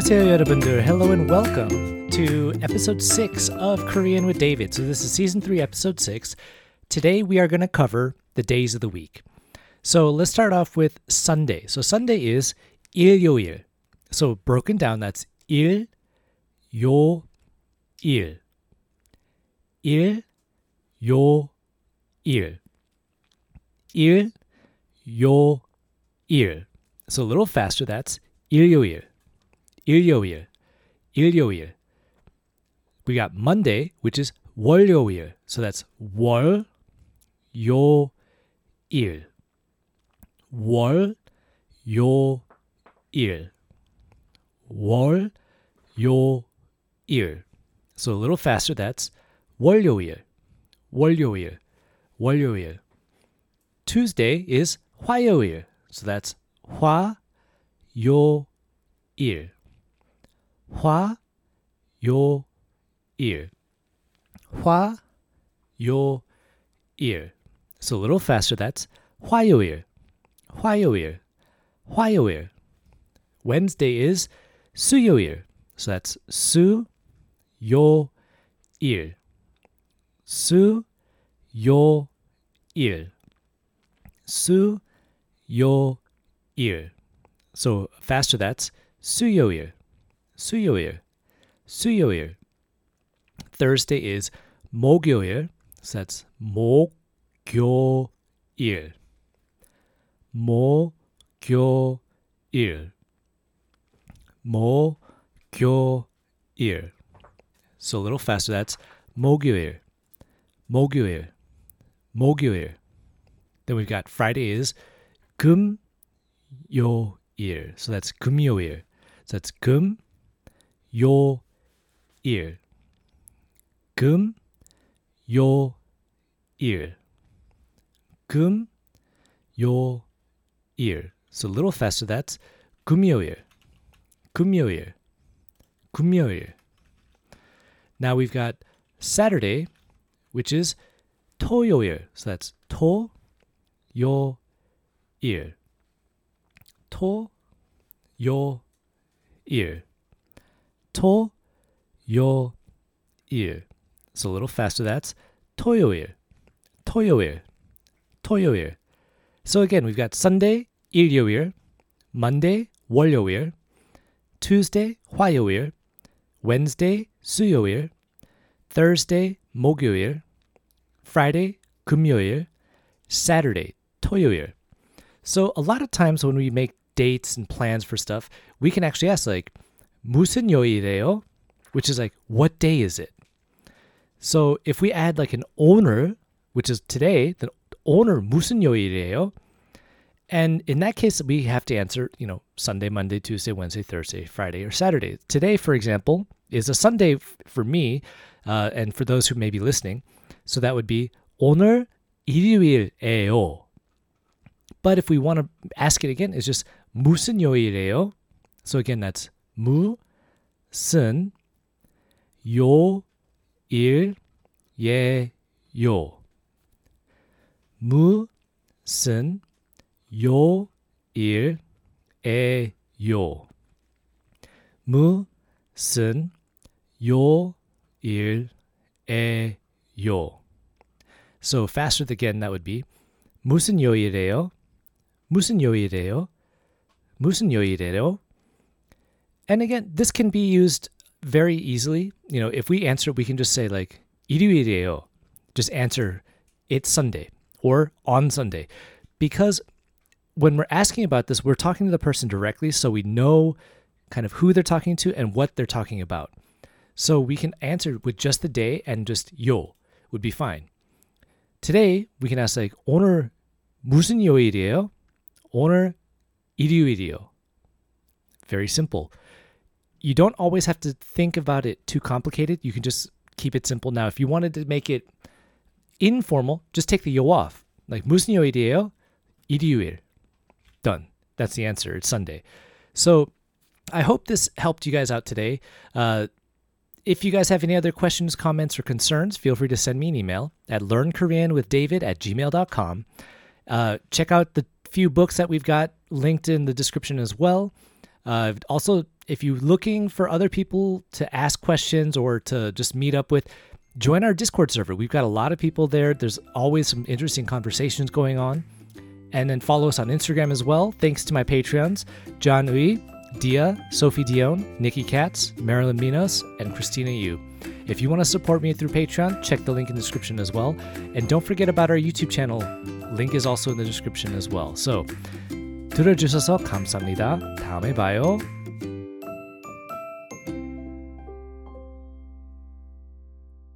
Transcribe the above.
안녕하세요, 여러분들. Hello and welcome to episode 6 of Korean with David. So, this is season 3, episode 6. Today, we are going to cover the days of the week. So, let's start off with Sunday. So, Sunday is 일요일. So, broken down, that's 일, 요, 일. 일, 요, 일. 일, 요, 일. So, a little faster, that's 일요일. 일요일, 일요일. We got Monday, which is 월요일. So that's 월, 요, 일. 월, 요, 일. 월, 요, 일. So a little faster, that's 월요일, 월요일, 월요일. Tuesday is 화요일. So that's 화, 요, 일. Hua your ear. Hua your ear. So a little faster, that's 화요일. Hua your ear. 화요일. Wednesday is 수요일. So that's Su your ear. Su your ear. Su your ear. So faster, that's 수요일. 수요일, 수요일. Thursday is 목요일. So that's 목요일. 목요일. 목요일. So a little faster, that's 목요일. 목요일. 목요일. Then we've got Friday is 금요일. So that's 금요일. So that's 금, 요, 일. 금, 요, 일. 금, 요, 일. So a little faster, that's 금요일. 금요일. 금요일. Now we've got Saturday, which is 토요일. So that's 토, 요, 일. 토, 요, 일. to yo. It's a little faster. That's 토요일, 토요일, 토요일. So again, we've got Sunday 일요일, Monday 월요일, Tuesday 화요일, Wednesday 수요일, Thursday 목요일, Friday 금요일, Saturday 토요일. So a lot of times when we make dates and plans for stuff, we can actually ask like 무슨 요일이에요? Which is like, what day is it? So if we add like an 오늘, which is today, then 오늘 무슨 요일이에요? And in that case, we have to answer, you know, Sunday, Monday, Tuesday, Wednesday, Thursday, Friday, or Saturday. Today, for example, is a Sunday for me, uh, and for those who may be listening. So that would be 오늘 일요일에요. But if we want to ask it again, it's just 무슨 요일이에요? So again, that's 무슨 요일예요. 무슨 요일에요. 무슨 요일에요. So faster again, that would be 무슨 요일이에요? 무슨 요일이에요? 무슨 요일이에요? And again, this can be used very easily. You know, if we answer, we can just say like 일요일이에요. Just answer it's Sunday or on Sunday. Because when we're asking about this, we're talking to the person directly so we know kind of who they're talking to and what they're talking about. So we can answer with just the day and just 요 would be fine. Today we can ask like 오늘 무슨 요일이에요? 오늘 일요일이요. Very simple. You don't always have to think about it too complicated. You can just keep it simple. Now, if you wanted to make it informal, just take the yo off. Like 무슨 요일이에요? 일요일. Done. That's the answer. It's Sunday. So I hope this helped you guys out today. Uh, if you guys have any other questions, comments, or concerns, feel free to send me an email at learnkoreanwithdavid at gmail.com. Uh, check out the few books that we've got linked in the description as well. Uh, also, if you're looking for other people to ask questions or to just meet up with, join our Discord server. We've got a lot of people there. There's always some interesting conversations going on. And then follow us on Instagram as well. Thanks to my Patreons, John Uy, Diya, Sophie Dionne, Nikki Katz, Marylin Minos, and Christina Yu. If you want to support me through Patreon, check the link in the description as well. And don't forget about our YouTube channel. Link is also in the description as well. So, 들어주셔서 감사합니다. 다음에 봐요.